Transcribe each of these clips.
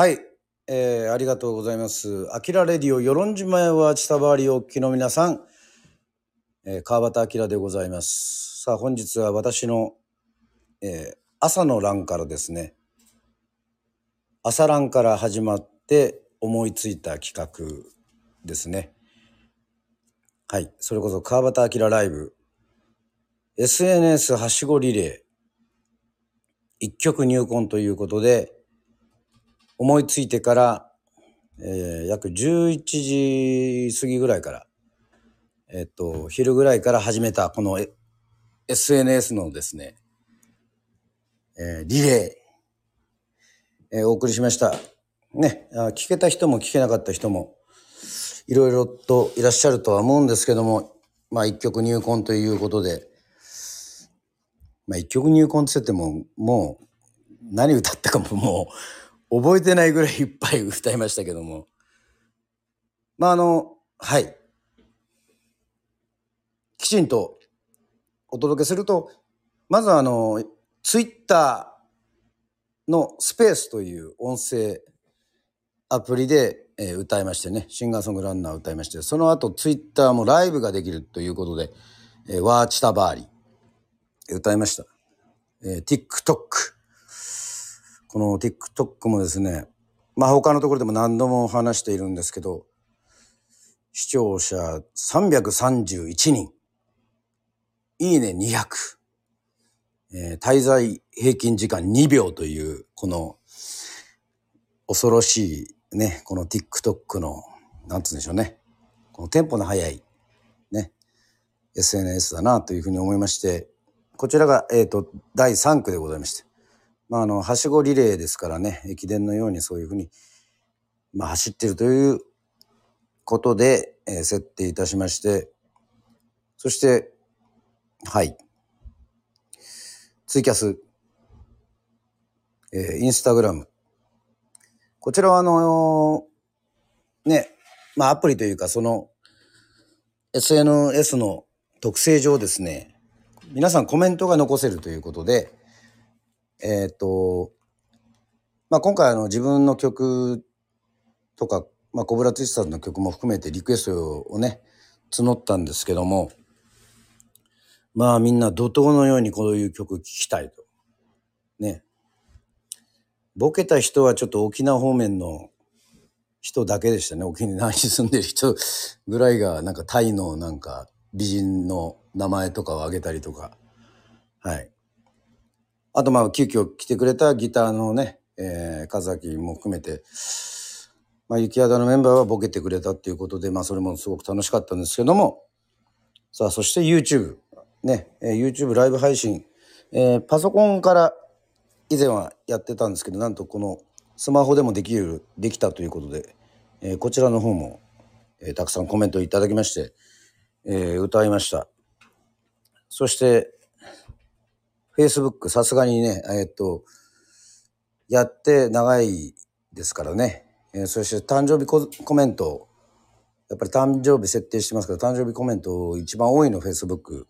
はい、えーありがとうございます。アキラレディオ、与論島へは千田バーリお聞きの皆さん、えー川端明でございます。さあ、本日は私の、えー朝の欄からですね、朝欄から始まって思いついた企画ですね。はい、それこそ川端明ライブ、SNS はしごリレー、一曲入魂ということで、思いついてから、えー約11時過ぎぐらいから、えっと、昼ぐらいから始めたこの SNS のですね、えーリレー、えーお送りしました。ね、あ聞けた人も聞けなかった人も、いろいろといらっしゃるとは思うんですけども、まあ一曲入魂ということで、まあ一曲入魂って言っても、もう何歌ったかももう覚えてないぐらいいっぱい歌いましたけども。まああの、はい。きちんとお届けすると、まずあの、ツイッターのスペースという音声アプリで、えー歌いましてね、シンガーソングランナー歌いまして、その後ツイッターもライブができるということで、えーワーチタバーリ歌いました。えー TikTok。この TikTok もですね、まあ他のところでも何度も話しているんですけど、視聴者331人、いいね200、えー滞在平均時間2秒という、この恐ろしいね、この TikTok の、なんつうんでしょうね、このテンポの速い、ね、SNS だなというふうに思いまして、こちらが、えっ、と、第3区でございまして、まあ、あの、はしごリレーですからね、駅伝のようにそういうふうに、まあ、走ってるということで、えー設定いたしまして、そして、はい。ツイキャス、えーインスタグラム。こちらはあのね、まあアプリというかその SNS の特性上ですね、皆さんコメントが残せるということで、えっ、と、まあ今回あの自分の曲とか、まあコブラツイスターズの曲も含めてリクエストをね、募ったんですけども、まあみんな怒涛のようにこういう曲聴きたいと。ね。ボケた人はちょっと沖縄方面の人だけでしたね。沖縄に住んでる人 ぐらいがなんかタイのなんか美人の名前とかを挙げたりとか。はい。あとまあ急遽来てくれたギターのね、えー、カザキも含めて、まあ雪肌のメンバーはボケてくれたっていうことで、まあそれもすごく楽しかったんですけども、さあそして YouTube。ね、えー YouTube ライブ配信、えーパソコンから以前はやってたんですけど、なんとこのスマホでもできる、できたということで、えーこちらの方も、えーたくさんコメントいただきまして、えー歌いました。そして、Facebook、さすがにね、えっと、やって長いですからね、えーそして誕生日ココメント、やっぱり誕生日設定してますから、誕生日コメント一番多いの Facebook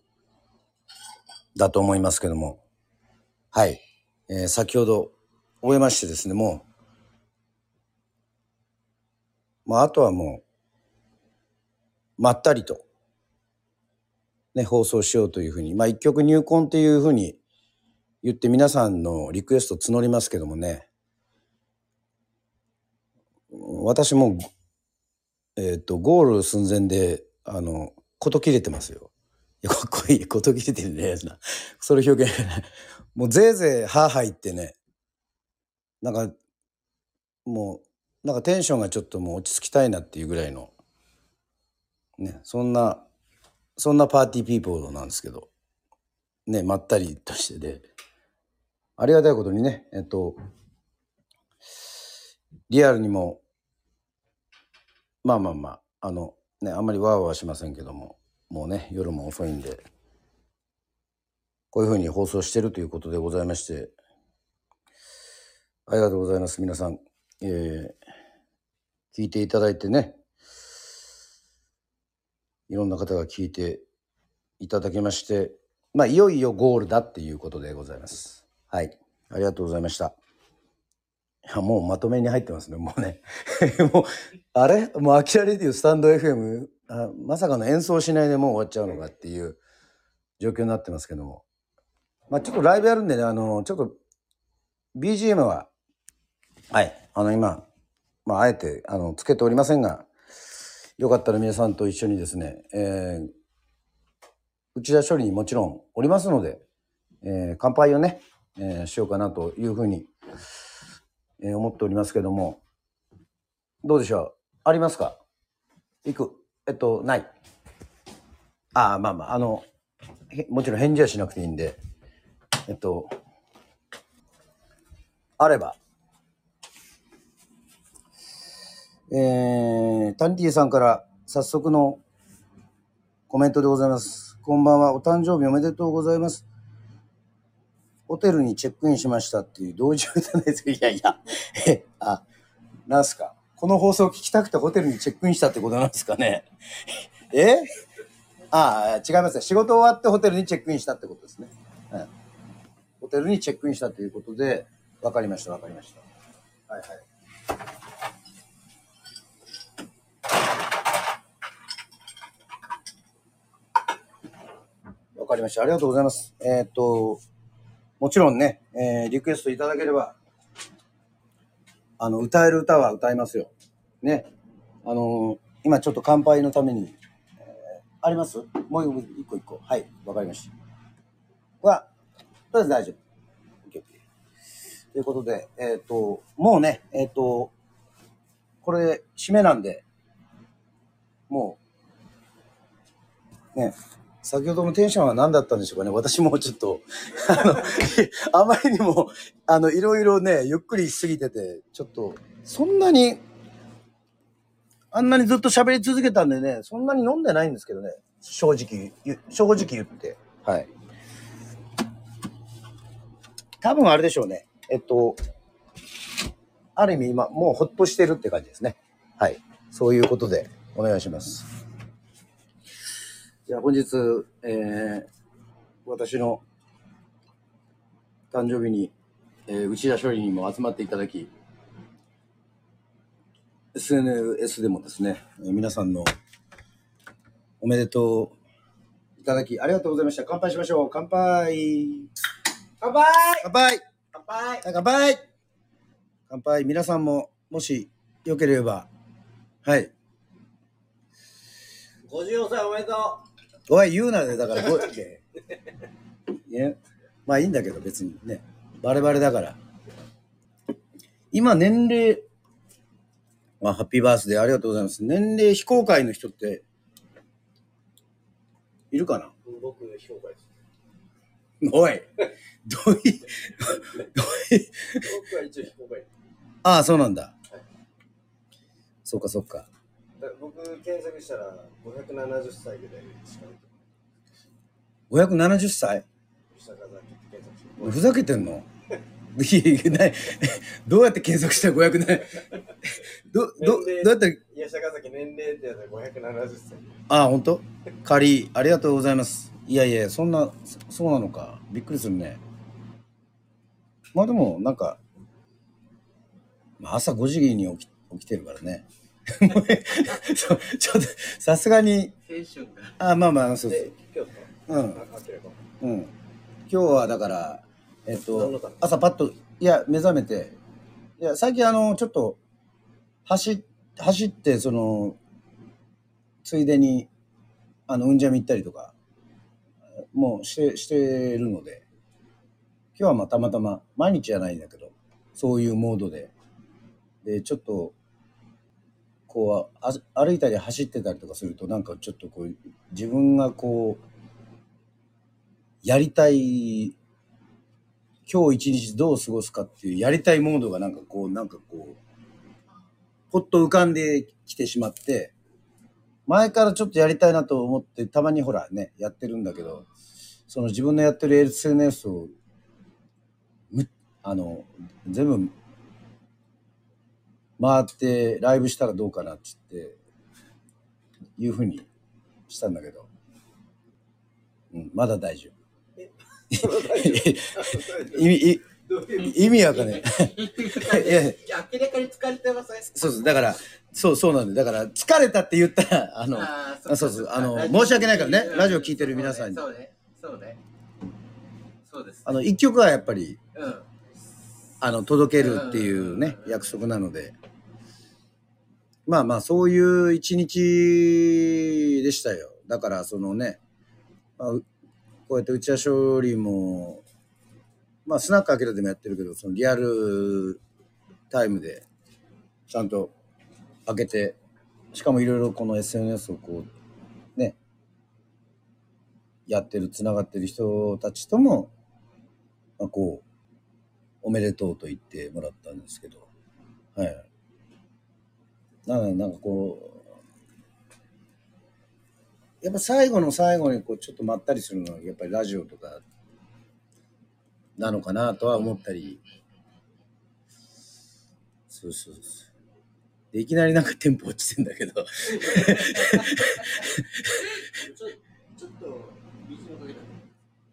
だと思いますけども、はい。えー先ほど終えましてですね、もう、まあ、あとはもう、まったりと、ね、放送しようというふうに、まあ、一曲入魂っていうふうに言って皆さんのリクエスト募りますけどもね、私も、えっ、と、ゴール寸前で、あの、こと切れてますよ。いや、かっこいい。こと切れてるね。やつなそれ表現。もうぜいぜい、はーはー言ってね、なんか、もう、なんかテンションがちょっともう落ち着きたいなっていうぐらいの、ね、そんな、そんなパーティーピーポーなんですけど、ね、まったりとしてで、ありがたいことにね、えっと、リアルにも、まあまあまあ、あの、ね、あんまりワーワーしませんけども、もうね、夜も遅いんで、こういうふうに放送してるということでございまして、ありがとうございます、皆さん。えー聞いていただいてね、いろんな方が聞いていただきまして、まあ、いよいよゴールだっていうことでございます。はい。ありがとうございました。いや、もうまとめに入ってますね、もうね。もう、あれ？もう、アキラレディオスタンド FM あ、まさかの演奏しないでもう終わっちゃうのかっていう状況になってますけども。まあちょっとライブやるんでね、あの、ちょっと、BGM は、はい、あの、今、まああえて、あの、つけておりませんが、よかったら皆さんと一緒にですね、えー、内田処理にもちろんおりますので、えー、乾杯をね、えー、しようかなというふうに、えー、思っておりますけども、どうでしょう？ありますか？行く？えっと、ない？ああ、まあまあ、あの、もちろん返事はしなくていいんで、えっと、あれば。えー、タニティさんから早速のコメントでございます。こんばんは。お誕生日おめでとうございます。ホテルにチェックインしましたっていう同時じゃないですか。いやいや、え、あ、なんすか。この放送聞きたくてホテルにチェックインしたってことなんですかね。え？ああ、違いますね。仕事終わってホテルにチェックインしたってことですね。うん、ホテルにチェックインしたということで、わかりました、わかりました。はいはい。わかりました。ありがとうございます。えー、っと、もちろんね、えー、リクエストいただければ、あの、歌える歌は歌いますよ。ね。あのー、今ちょっと乾杯のために、えー、あります？もう一個一個。はい、わかりました。は、とりあえず大丈夫。OK ということで、えっ、ー、と、もうね、えっ、と、これ、締めなんで、もう、ね、先ほどのテンションは何だったんでしょうかね。私もちょっと、あの、あまりにも、あの、いろいろね、ゆっくりしすぎてて、ちょっと、そんなに、あんなにずっと喋り続けたんでね、そんなに飲んでないんですけどね。正直、正直言って。はい。多分あれでしょうね。えっと、ある意味今、もうほっとしてるって感じですね。はい。そういうことでお願いします。じゃあ本日、えー、私の誕生日に、えー、内田処理にも集まっていただき、SNS でもですね、えー、皆さんのおめでとういただきありがとうございました。乾杯しましょう。乾杯。乾杯。乾杯。乾杯。乾杯。乾杯。皆さんも、もし、よければ、はい。54歳おめでとうおい、言うなね、だから、ごいや、まあいいんだけど、別にね。バレバレだから。今、年齢、まあ、ハッピーバースデーありがとうございます。年齢非公開の人って、いるかな？僕、非公開です。おい、どうい、どうい。僕は一応非公開。ああ、そうなんだ。はい、そっかそっか。僕、検索したら570歳ぐらいしか570歳ふざけてんの？どうやって検索した？ら500年どどどうやって？いや、坂崎年齢ってやつ570歳。ああ、ほんと仮、ありがとうございます。いやいや、そんな、そうなのか。びっくりするね。まあでも、なんか、朝5時に起き起きてるからね。ちょちょっと、さすがに。あ、まあまあ、そうそう。うん。うん。今日はだから、えっと、朝パッと、いや、目覚めて、いや、最近あの、ちょっと、走、走って、その、ついでに、あの、うんじゃみ行ったりとか、もうして、してるので、今日はまあたまたま、毎日じゃないんだけど、そういうモードで、で、ちょっと、こうあ、歩いたり走ってたりとかすると、なんかちょっとこう、自分がこう、やりたい、今日一日どう過ごすかっていうやりたいモードがなんかこう、なんかこう、ぽっと浮かんできてしまって、前からちょっとやりたいなと思って、たまにほらね、やってるんだけど、その自分のやってる SNS を、あの、全部回ってライブしたらどうかなって言って、いうふうにしたんだけど、うん、まだ大丈夫。い どういう意味？わかんな い。明らかに疲れてませんそうそう、だから、そうそうなんだよ。だから、疲れたって言ったら、あの、ああそうそうあの申し訳ないからね。ラジオ聞いてる皆さんに。そうね。そうね。そうですあの、一曲はやっぱり、うん。あの、届けるっていうね、約束なので。まあまあ、そういう一日でしたよ。だから、そのね、まあ、こうやって打ち合わせ処理も、まあ、スナック開けるでもやってるけど、そのリアルタイムで、ちゃんと開けて、しかもいろいろこの SNS をこう、ね、やってる、つながってる人たちとも、まあ、こう、おめでとうと言ってもらったんですけど、はい。なんかこう、やっぱ最後の最後にこうちょっとまったりするのは、やっぱりラジオとかなのかなとは思ったり、そうそうそう。でいきなりなんかテンポ落ちてんだけど、ちょちょっと BGM かけ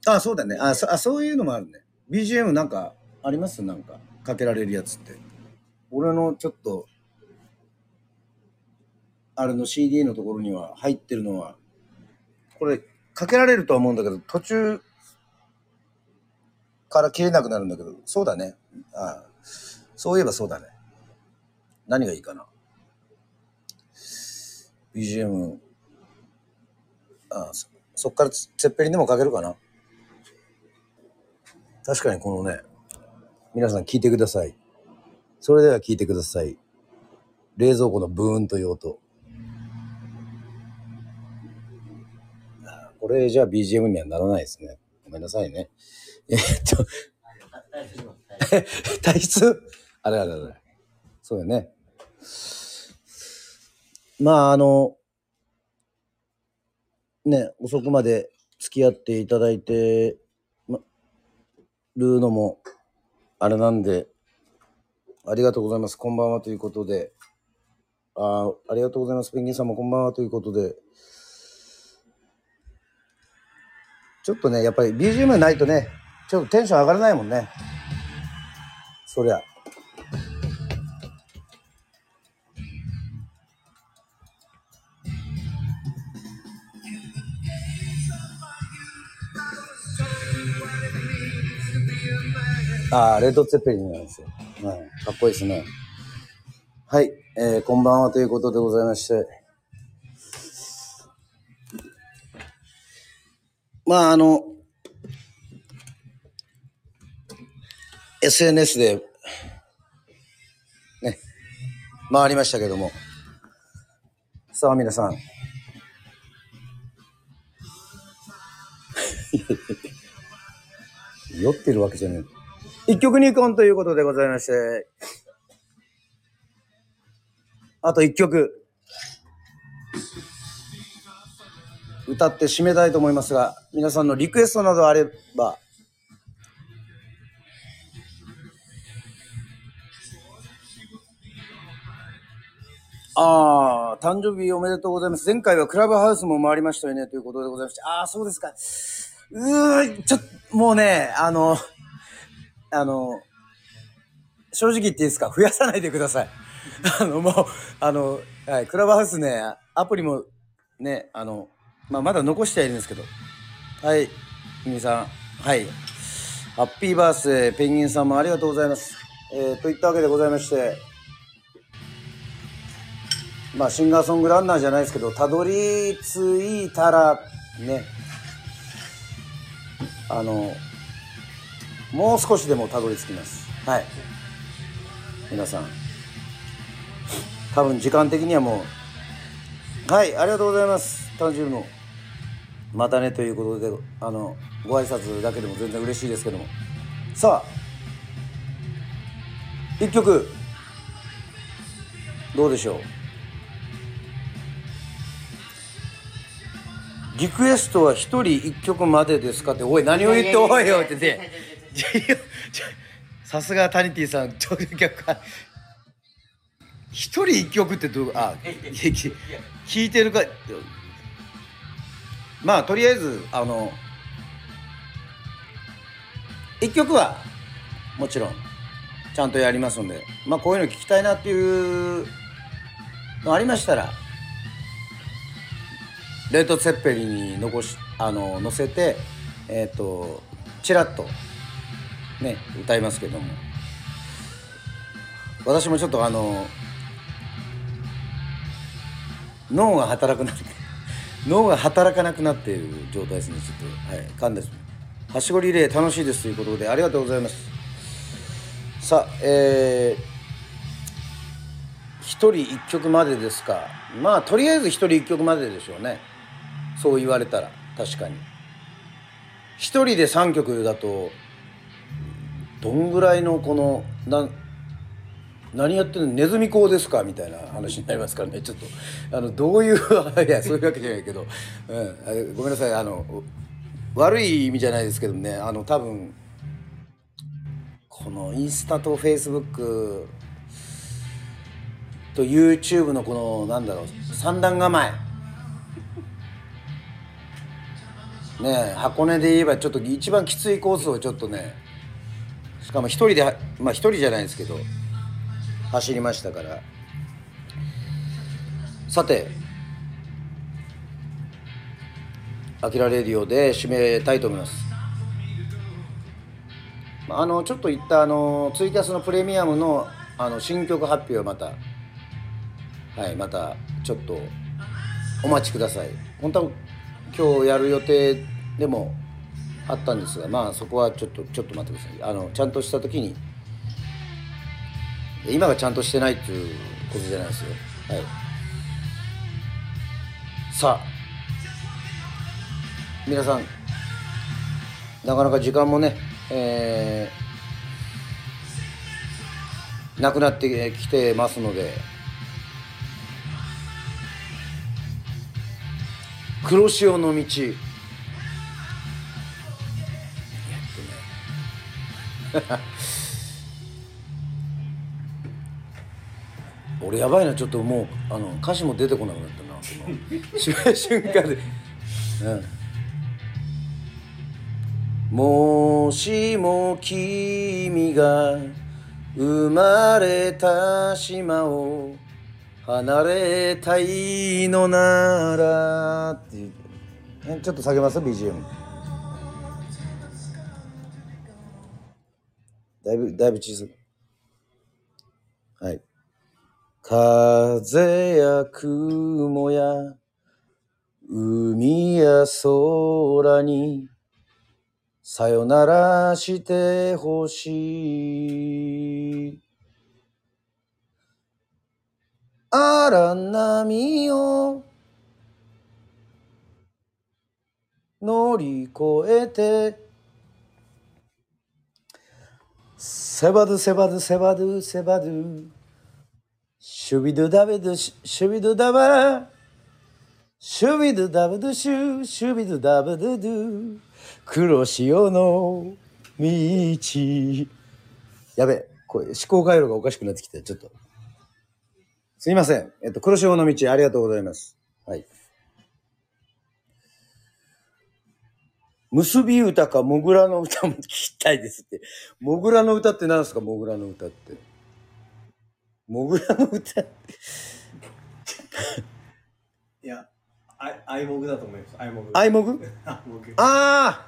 たあ、そうだね。あそあ、そういうのもあるね。BGM なんかあります？なんか、かけられるやつって。俺のちょっと、あれの CD のところには入ってるのは、これ、かけられるとは思うんだけど、途中から切れなくなるんだけど、そうだね。あそういえばそうだね。何がいいかな。BGM、あそそっからツツェッペリンでもかけるかな。確かにこのね、皆さん聞いてください。それでは聞いてください。冷蔵庫のブーンという音。これじゃあ BGM にはならないですね。ごめんなさいね。えっと、体質？あれあれあれ。そうよね。まあ、あの、ね、遅くまで付き合っていただいて、ま、るのも、あれなんで、ありがとうございます。こんばんはということで、あありがとうございます。ペンギンさんもこんばんはということで、ちょっとね、やっぱり BGM ないとね、ちょっとテンション上がらないもんね。そりゃ。ああ、レッド・ツェッペリンなんですよ。はい。かっこいいですね。はい。えー、こんばんはということでございまして。まあ、あの、SNS で、ね、回りましたけども。さあ、皆さん。酔ってるわけじゃない。一曲二婚ということでございまして。あと一曲。歌って締めたいと思いますが、皆さんのリクエストなどあれば、ああ、誕生日おめでとうございます。前回はクラブハウスも回りましたよね、ということでございまして。ああ、そうですか。うー、ちょっと、もうね、あの、あの、正直言っていいですか？増やさないでください。あの、もう、あの、はい、クラブハウスね、アプリもね、あの、まあ、まだ残してはいるんですけど。はい、皆さん、はい。ハッピーバースデー、ペンギンさんもありがとうございます。えー、といったわけでございまして、まあ、シンガーソングランナーじゃないですけど、たどり着いたら、ね、あの、もう少しでもたどり着きます。はい。皆さん。多分時間的にはもう、はい、ありがとうございます。誕生日も。またねということで、あの、ご挨拶だけでも全然嬉しいですけども。さあ、一曲、どうでしょう。リクエストは一人一曲までですかって、おい、何を言っておいよってね。さすがタニティさん、ちょっと逆か。一人一曲ってどう、あ、き 聞いてるか。まあ、とりあえず、あの、一曲は、もちろんちゃんとやりますんでまあこういうの聞きたいなっていうのありましたらレッド・ツェッペリに残しあの載せてえっ、とチラッとね歌いますけども。私もちょっとあの脳が働くなって。脳が働かなくなっている状態ですね。ちょっとはい。噛んですはしごリレー楽しいですということでありがとうございます。さあえー、一人一曲までですか。まあとりあえず一人一曲まででしょうね。そう言われたら。確かに。一人で3曲だとどんぐらいのこのな何やってんの？ネズミ講ですか？みたいな話になりますからね。ちょっとあのどういう いやそういうわけじゃないけど、うん、ごめんなさい。あの悪い意味じゃないですけどね。あの多分このインスタとフェイスブックと YouTube のこのなんだろう三段構え。ね箱根で言えばちょっと一番きついコースをちょっとねしかも一人でまあ一人じゃないですけど走りましたから。さて「あきらレディオ」で締めたいと思います。あのちょっといったあのツイキャスのプレミアムのあの新曲発表はまたはいまたちょっとお待ちください。本当は今日やる予定でもあったんですがまあそこはちょっとちょっと待ってください。あのちゃんとした時に今がちゃんとしてないっていうことじゃないですよ。はい。さあ。皆さんなかなか時間もねえー、なくなってきてますので。黒潮の道。えっとね。俺やばいなちょっともうあの歌詞も出てこなくなったなその瞬間で、うん、もしも君が生まれた島を離れたいのならってちょっと下げます？BGM だいぶだいぶ小さくはい風や雲や海や空にさよならしてほしい。荒波を乗り越えてセバドゥセバドゥセバドゥセバドゥシュビドダビドゥシュビドダバラ。シュビドゥダブドゥシュシュビドゥダブドゥドゥ。黒潮の道。やべこれ思考回路がおかしくなってきてちょっと。すいません。えっと黒潮の道ありがとうございます。はい。結び歌かモグラの歌も聞きたいですって。モグラの歌って何ですかモグラの歌って。モグラの歌 いや、あアイモグだと思います。アイモグ。アイモグ？あモグ。あ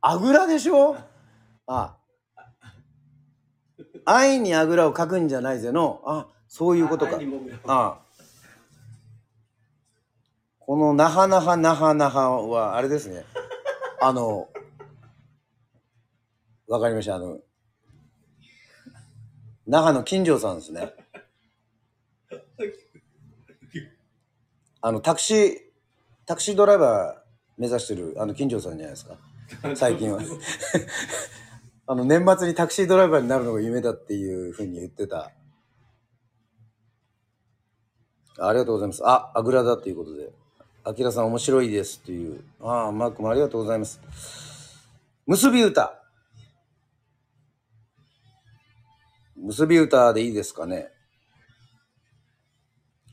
ああぐらでしょ？あ。愛にあぐらをかくんじゃないぜの。あそういうことか。ああ。このなはなはなはなははあれですねあのわかりましたあの那覇の金城さんですねあのタクシータクシードライバー目指してるあの金城さんじゃないですか最近は あの年末にタクシードライバーになるのが夢だっていうふうに言ってたありがとうございます。あ、あぐらだっていうことで。あきらさん面白いですっていう。ああ、マークもありがとうございます。結び歌。結び歌でいいですかね？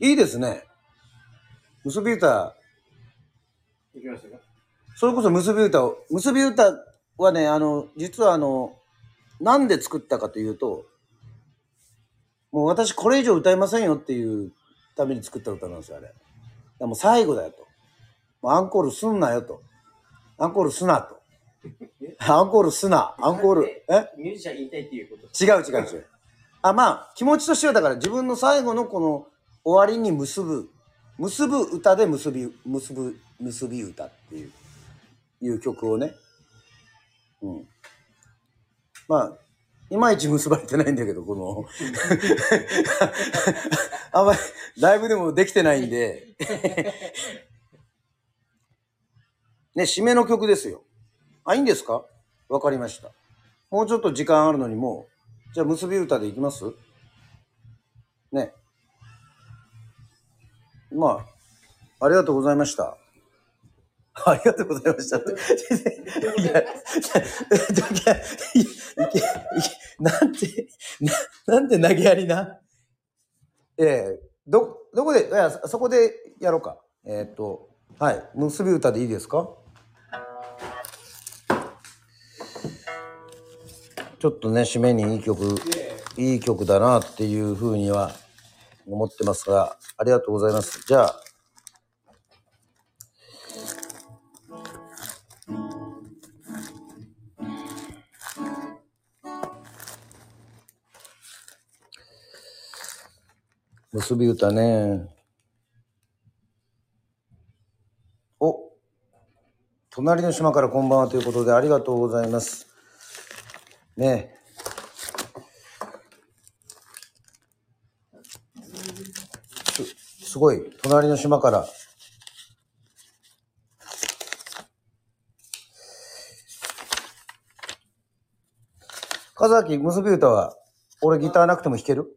いいですね。結び歌、行きましたかそれこそ結び歌を、結び歌はね、あの、実はあの、なんで作ったかというと、もう私これ以上歌いませんよっていうために作った歌なんですよ、あれ。でもう最後だよと。アンコールすんなよと。アンコールすなと。アンコールすな。アンコール。え？ミュージシャン言いたいっていうこと違う違う違う。あ、まあ、気持ちとしてはだから自分の最後のこの終わりに結ぶ、結ぶ歌で結び、結ぶ、結び歌っていう、いう曲をね。うん。まあ、いまいち結ばれてないんだけど、この、あんまり、ライブでもできてないんで、ね、締めの曲ですよ。あ、いいんですか？わかりました。もうちょっと時間あるのにもう、じゃあ結び歌でいきます？ね。まあ、ありがとうございました。ありがとうございましたって。いや、いけ、いけ、なんて、な、なんて投げやりな？ええど、どこで、いや、そそこでやろうか。えーっと、はい、結び歌でいいですか？ちょっとね、締めにいい曲、いい曲だなっていうふうには思ってますが、ありがとうございます。じゃあ、結び歌ね。お、隣の島からこんばんはということでありがとうございます。ねす、すごい、隣の島から。風崎結び歌は、俺ギターなくても弾ける？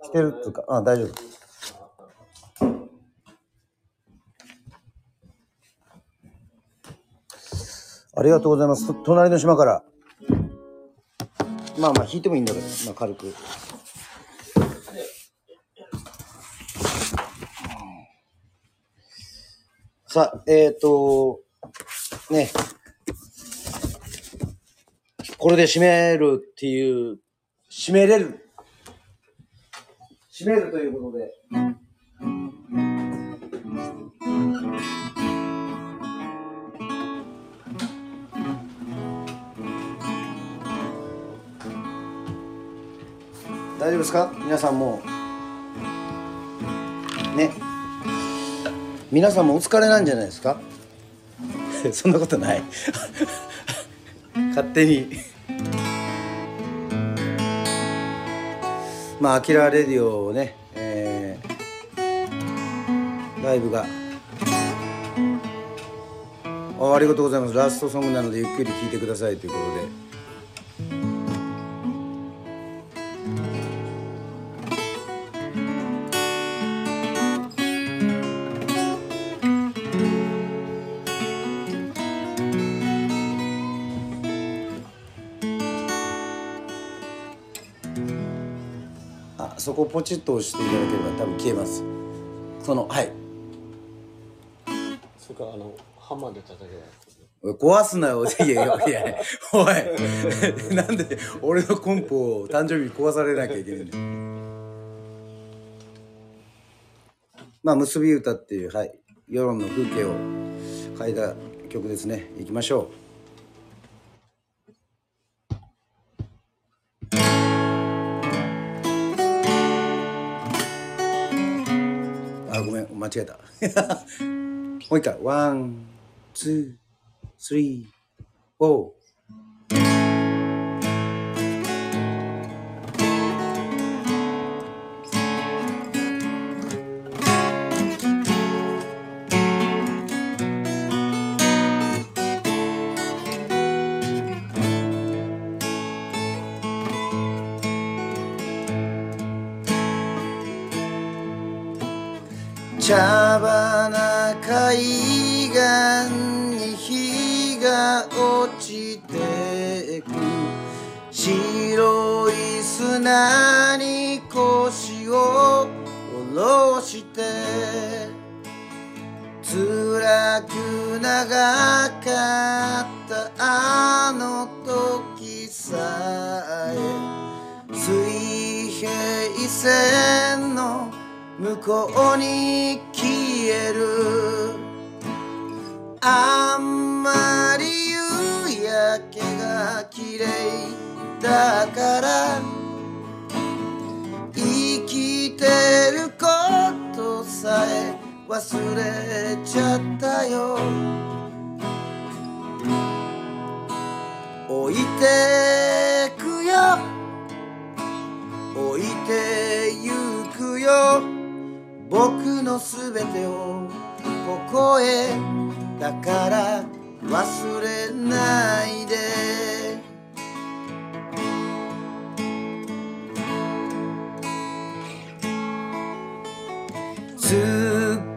弾けるっていうか、あ、大丈夫。ありがとうございます。隣の島から。まあまあ弾いてもいいんだけど、まあ軽く。さあ、えっ、ー、と、ね。これで締めるっていう、締めれる。締めるということで。大丈夫ですか？皆さんも。ね。皆さんもお疲れなんじゃないですか？そんなことない。勝手に。まあアキラレディオをね、えーライブが。あありがとうございます。ラストソングなのでゆっくり聴いてくださいということで。あそこをポチッと押していただければ多分消えます。そのはい。それからあのハンマーで叩けば。壊すなよ。いやいやいやおい。なんで俺のコンポを誕生日に壊されなきゃいけないんだよまあ結び歌っていうはい。世論の風景を書いた曲ですね。いきましょう間違えた。もう一回。ワンツースリーフォー。海岸に日が落ちてく白い砂に腰を下ろして辛く長かったあの時さえ水平線の向こうに消える。あんまり夕焼けが綺麗だから生きてることさえ忘れちゃったよ。置いてくよ。置いてゆくよ。僕のすべてをここへ。だから忘れないで。すっ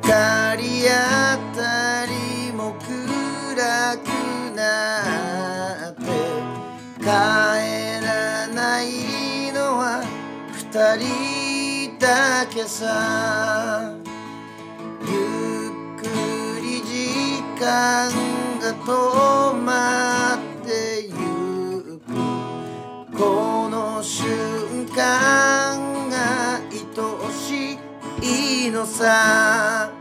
かりあたりも暗くなって帰らないのは二人だけさ。が止まってゆくこの瞬間が愛しいのさ。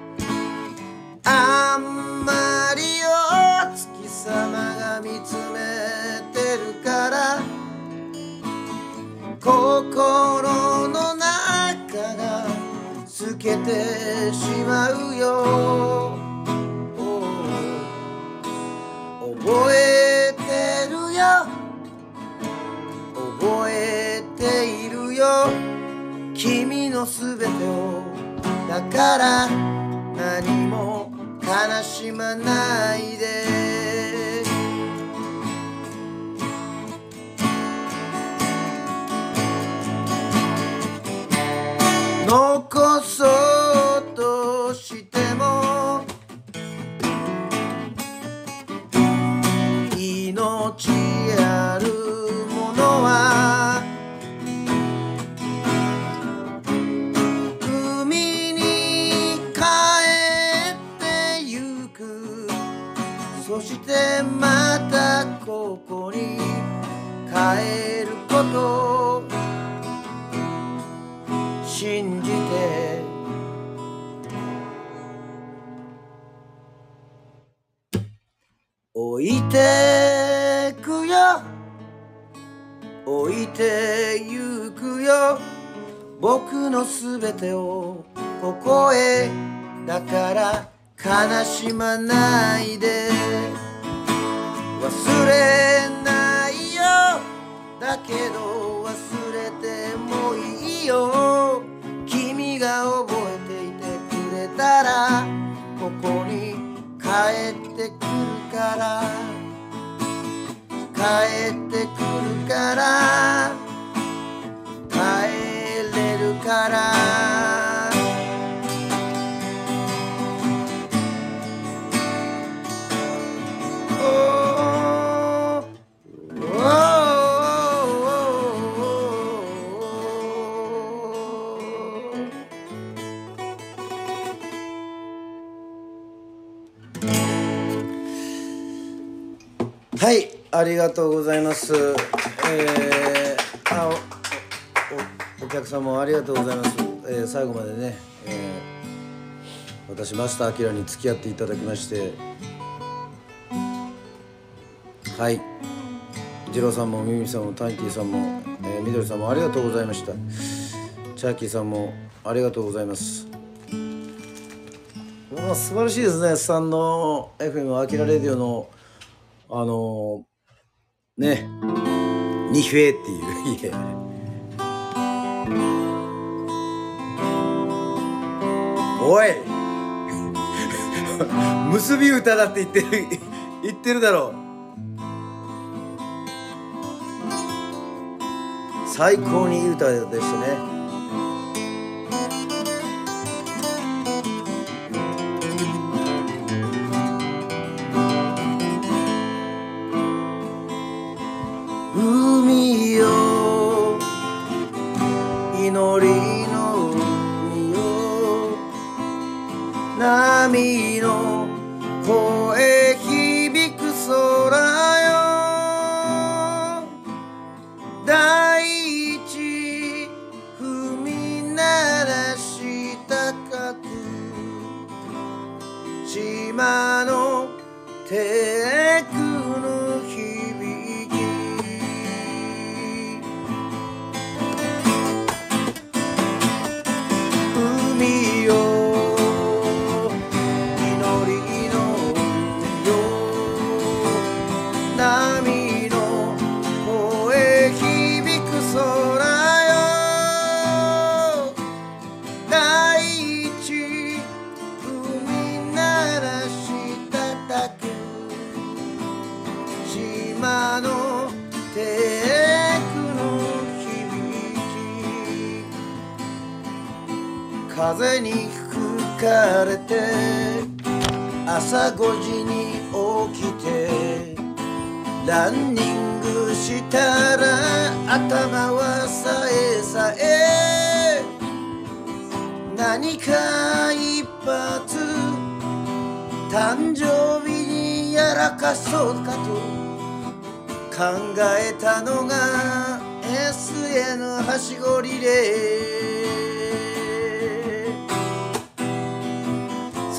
あんまりお月様が見つめてるから心の中が透けてしまうよ。覚えてるよ。覚えているよ。君のすべてを。だから何も悲しまないで。てくよ。置いてゆくよ。僕のすべてをここへ。だから悲しまないで。忘れないよ。だけど忘れてもいいよ。君が覚えていてくれたら。ここに帰ってくるから。帰ってくるから。帰れるから。ありがとうございます。えー、あおおお客さんもありがとうございます。えー、最後までね、えー、私マスターアに付き合っていただきまして、はい、次郎さんもミミさんもタニティさんも、えー、みどりさんもありがとうございました。チャーキーさんもありがとうございます。もう素晴らしいですね、スタンド FM アキラレディオの、あのね、ニフェっていう家。おい 結び歌だって言ってる、言ってるだろう。最高にいい歌でしたね。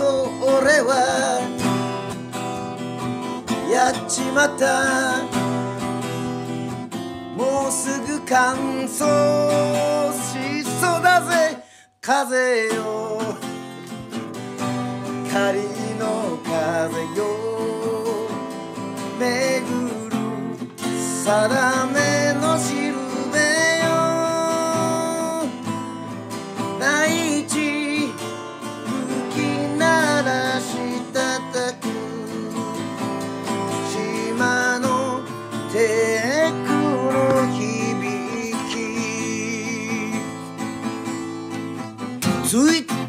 それはやっちまった。もうすぐ乾燥しそうだぜ。風よ仮の風よ。巡る定め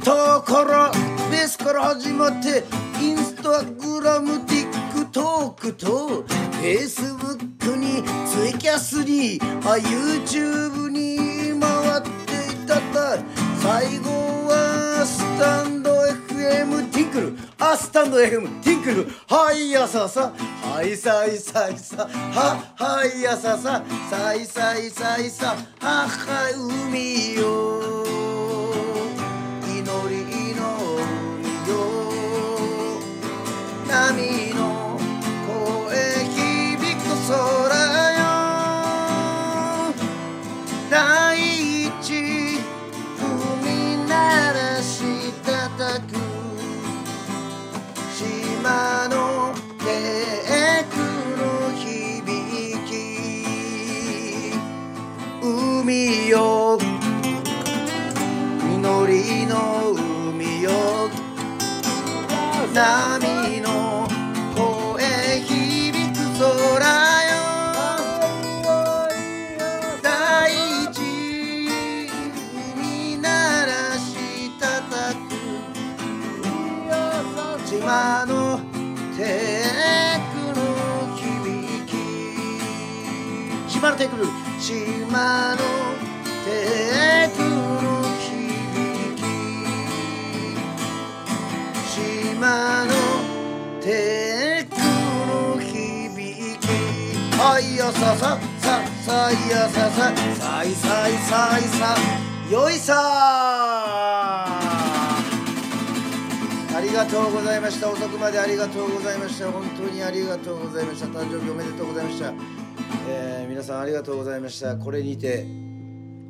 イッターからベースから始まってインスタグラム TikTok と Facebook にツイキャスにあ YouTube に回っていたた最後はスタンド FM ティンクル。あスタンド FM ティンクル。はいやささはいさいさいさははいやさささ。いさいさいさははい海よの海よ波の声響く空よ大地海鳴らしたたく島のテクの響き島のテクル島のテクいやささささいやさささいさいさいさよいさありがとうございました遅くまでありがとうございました本当にありがとうございました誕生日おめでとうございました、えー皆さんありがとうございましたこれにて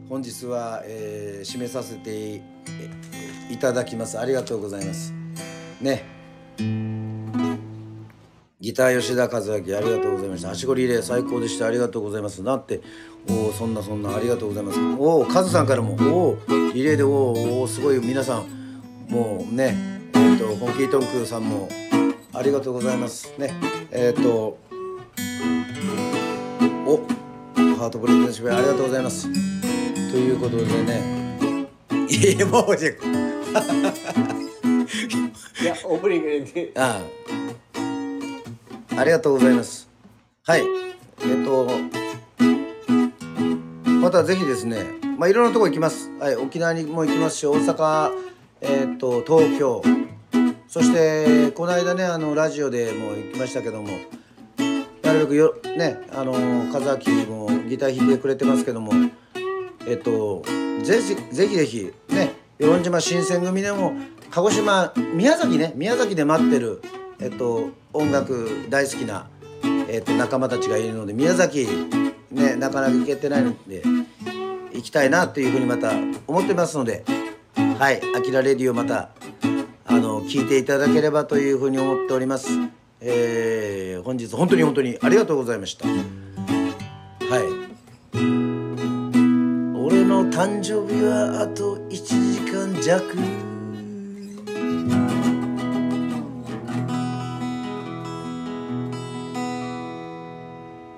本日は、えー締めさせていいただきますありがとうございますねギター吉田和明ありがとうございました。はしごリレー最高でした。ありがとうございます。なんておおそんなそんなありがとうございます。おおカズさんからもおおリレーでおおすごい皆さんもうねえっ、と本気トンクさんもありがとうございます。ねえっ、とおハートブレイクの渋谷ありがとうございます。ということでねいやもうじゃいや、オープニングで。ああありがとうございます。はい。えっとまたぜひですねまあいろんなとこ行きます。はい。沖縄にも行きますし大阪えっと東京。そしてこの間ねあのラジオでも行きましたけどもなるべくよねあの風秋もギター弾いてくれてますけどもえっとぜひぜひぜひね与論島新選組でも鹿児島宮崎ね宮崎で待ってるえっと音楽大好きなえっと仲間たちがいるので宮崎ねなかなか行けてないので行きたいなっていうふうにまた思ってますのではい「あきらレディ」をまたあの聞いていただければというふうに思っております。えー、本日本当に本当にありがとうございました。はい。俺の誕生日はあと1時間弱。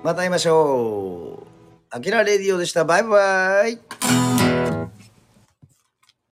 また会いましょう。あきらレディオでした。バイバイ。